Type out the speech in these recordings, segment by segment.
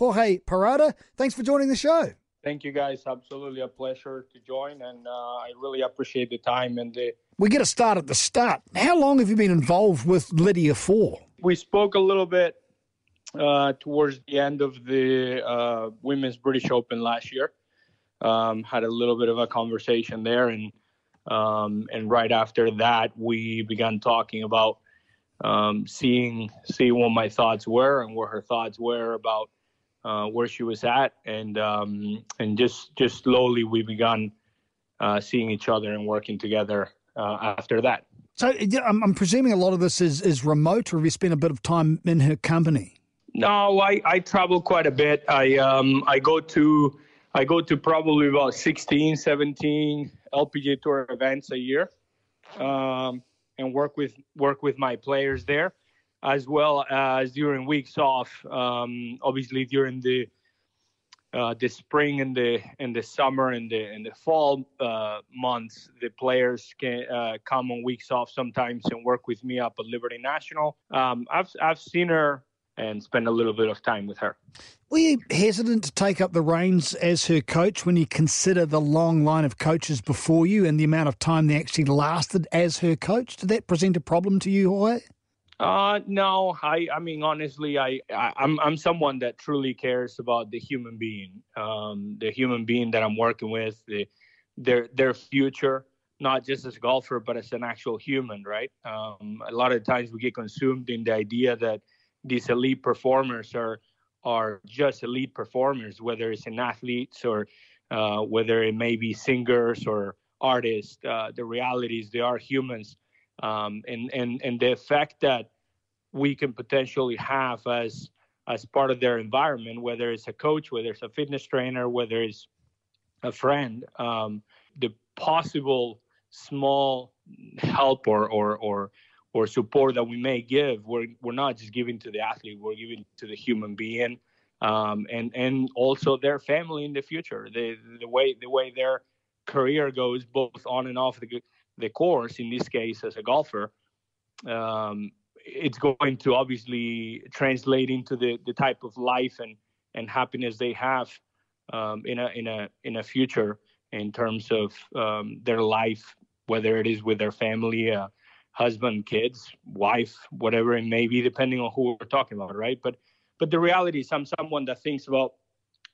Jorge Parada, thanks for joining the show. Thank you, guys. Absolutely a pleasure to join, and uh, I really appreciate the time and the. We get a start at the start. How long have you been involved with Lydia for? We spoke a little bit uh, towards the end of the uh, Women's British Open last year. Um, had a little bit of a conversation there, and um, and right after that, we began talking about um, seeing seeing what my thoughts were and what her thoughts were about uh, where she was at, and um, and just just slowly we began uh, seeing each other and working together uh, after that. So I'm, I'm presuming a lot of this is is remote, or have you spent a bit of time in her company? No, I, I travel quite a bit. I um I go to I go to probably about 16, 17 LPGA Tour events a year, um, and work with work with my players there, as well as during weeks off. Um, obviously during the uh, the spring and the and the summer and the and the fall uh, months, the players can uh, come on weeks off sometimes and work with me up at Liberty National. Um, I've I've seen her and spend a little bit of time with her. Were you hesitant to take up the reins as her coach when you consider the long line of coaches before you and the amount of time they actually lasted as her coach? Did that present a problem to you, Jorge? Uh, no, I, I mean, honestly, I, I, am I'm, I'm someone that truly cares about the human being, um, the human being that I'm working with, the, their, their future, not just as a golfer, but as an actual human, right? Um, a lot of times we get consumed in the idea that these elite performers are are just elite performers, whether it's in athletes or uh, whether it may be singers or artists. Uh, the reality is they are humans, um, and and and the effect that we can potentially have as as part of their environment, whether it's a coach, whether it's a fitness trainer, whether it's a friend, um, the possible small help or or or or support that we may give, we're we're not just giving to the athlete, we're giving to the human being, um, and and also their family in the future. The the way the way their career goes, both on and off the the course. In this case, as a golfer, um, it's going to obviously translate into the the type of life and and happiness they have um, in a in a in a future in terms of um, their life, whether it is with their family. Uh, husband, kids, wife, whatever it may be, depending on who we're talking about, right? But but the reality is I'm someone that thinks about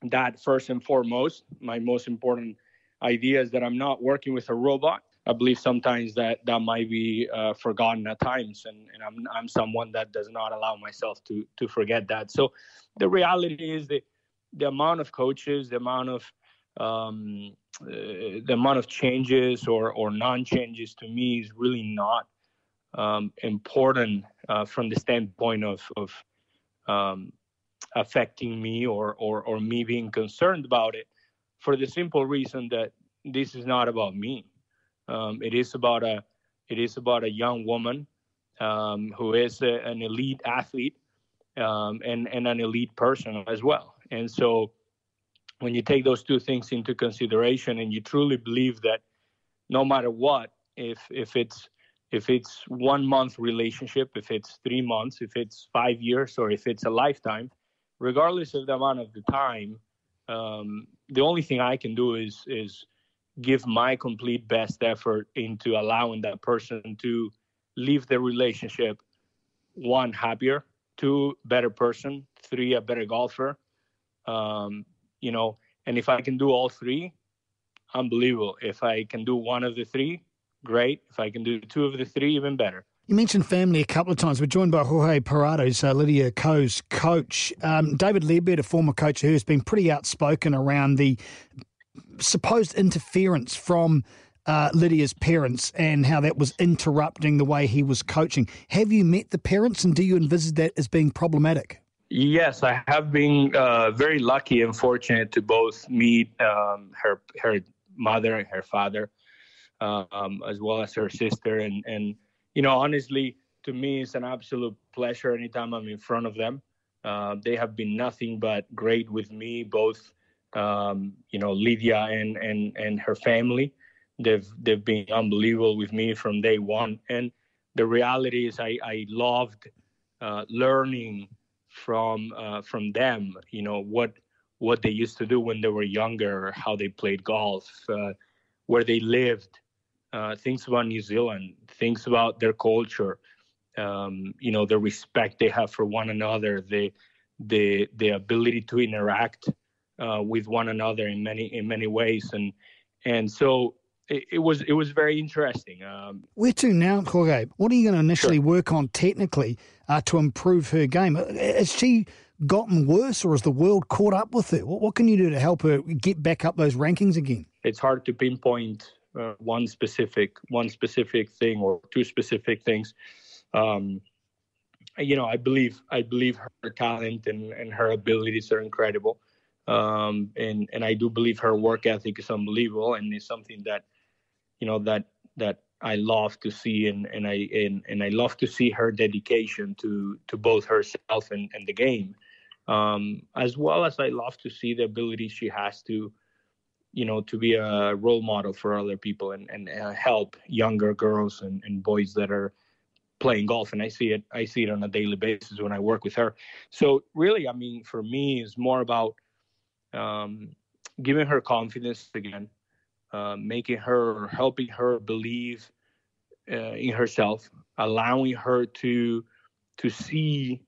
that first and foremost. My most important idea is that I'm not working with a robot. I believe sometimes that that might be uh, forgotten at times, and, and I'm I'm someone that does not allow myself to to forget that. So the reality is the the amount of coaches, the amount of um, uh, the amount of changes or or non changes to me is really not um, important uh, from the standpoint of, of um, affecting me or, or, or me being concerned about it for the simple reason that this is not about me. Um, it is about a it is about a young woman um, who is a, an elite athlete um, and and an elite person as well. And so, when you take those two things into consideration, and you truly believe that no matter what, if if it's if it's one month relationship, if it's three months, if it's five years, or if it's a lifetime, regardless of the amount of the time, um, the only thing I can do is is give my complete best effort into allowing that person to leave the relationship one happier, two better person, three a better golfer. Um, you know, and if I can do all three, unbelievable. If I can do one of the three, great. If I can do two of the three, even better. You mentioned family a couple of times. We're joined by Jorge Parada, who's uh, Lydia Ko's coach. Um, David Leadbetter, a former coach who has been pretty outspoken around the supposed interference from uh, Lydia's parents and how that was interrupting the way he was coaching. Have you met the parents and do you envisage that as being problematic? Yes, I have been uh, very lucky and fortunate to both meet um, her her mother and her father um, as well as her sister. And, and, you know, honestly, to me, it's an absolute pleasure anytime I'm in front of them. Uh, they have been nothing but great with me, both, um, you know, Lydia and, and, and her family. They've, they've been unbelievable with me from day one. And the reality is I, I loved uh, learning from uh, from them. You know what what they used to do when they were younger, how they played golf, uh, where they lived, uh, things about New Zealand, things about their culture. Um, you know the respect they have for one another, the the the ability to interact uh, with one another in many in many ways, and and so it, it was it was very interesting. Um, Where to now, Jorge? What are you going to initially sure. work on technically uh, to improve her game? Has she gotten worse, or has the world caught up with her? What, what can you do to help her get back up those rankings again? It's hard to pinpoint uh, one specific one specific thing or two specific things. Um, you know, I believe I believe her talent and, and her abilities are incredible. Um, and and I do believe her work ethic is unbelievable, and it's something that you know that that I love to see, and and I and, and I love to see her dedication to to both herself and, and the game, um, as well as I love to see the ability she has to, you know, to be a role model for other people and and uh, help younger girls and, and boys that are playing golf and I see it I see it on a daily basis when I work with her. So really I mean for me it's more about um, giving her confidence again, uh, making her, helping her believe uh, in herself, allowing her to to see,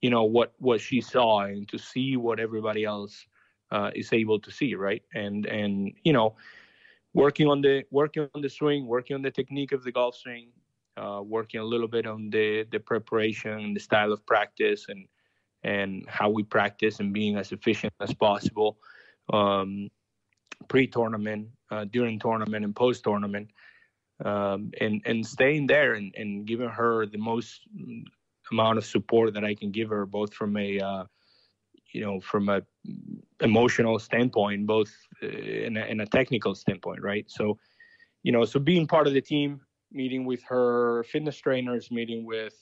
you know, what what she saw and to see what everybody else uh, is able to see, right? And and you know, working on the working on the swing, working on the technique of the golf swing, uh, working a little bit on the the preparation, and the style of practice, and and how we practice and being as efficient as possible um, pre-tournament, uh, during tournament, and post-tournament, um, and and staying there and, and giving her the most amount of support that I can give her, both from a uh, you know from a emotional standpoint, both uh, in a, in a technical standpoint, right? So you know, so being part of the team, meeting with her fitness trainers, meeting with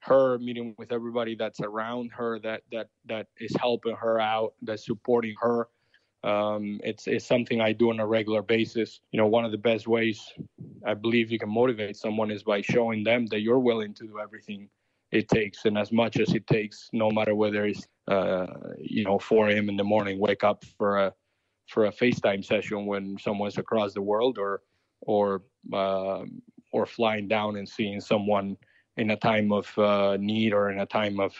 her meeting with everybody that's around her that that that is helping her out that's supporting her um, it's it's something I do on a regular basis. You know, one of the best ways I believe you can motivate someone is by showing them that you're willing to do everything it takes and as much as it takes, no matter whether it's uh, you know 4 a.m. in the morning, wake up for a for a FaceTime session when someone's across the world, or or uh, or flying down and seeing someone in a time of uh, need or in a time of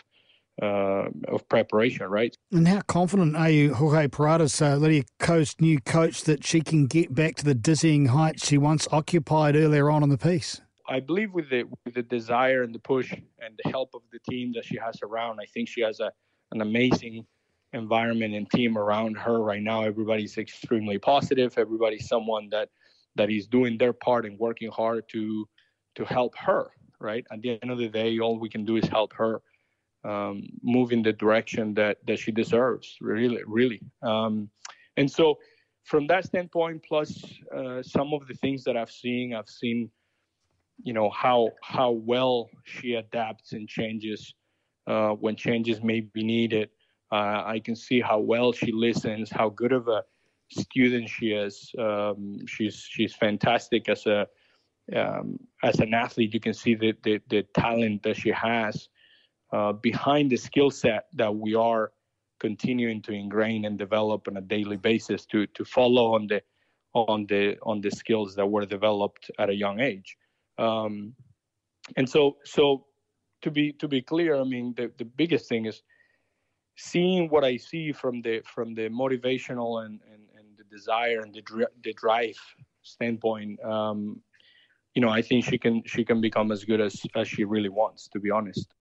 uh, of preparation, right? And how confident are you, Jorge Paradas, uh, Lydia Ko's new coach, that she can get back to the dizzying heights she once occupied earlier on in the piece? I believe with the with the desire and the push and the help of the team that she has around, I think she has a an amazing environment and team around her right now. Everybody's extremely positive. Everybody's someone that that is doing their part and working hard to to help her right? At the end of the day, all we can do is help her um, move in the direction that that she deserves. Really, really. Um, and so, from that standpoint, plus uh, some of the things that I've seen, I've seen, you know, how how well she adapts and changes uh, when changes may be needed. Uh, I can see how well she listens, how good of a student she is. Um, she's she's fantastic as a um, as an athlete, you can see the, the, the talent that she has uh, behind the skill set that we are continuing to ingrain and develop on a daily basis to to follow on the on the on the skills that were developed at a young age. Um, and so so to be to be clear, I mean the, the biggest thing is seeing what I see from the from the motivational and, and, and the desire and the, the drive standpoint um, you know, I think she can she can become as good as as she really wants. To be honest.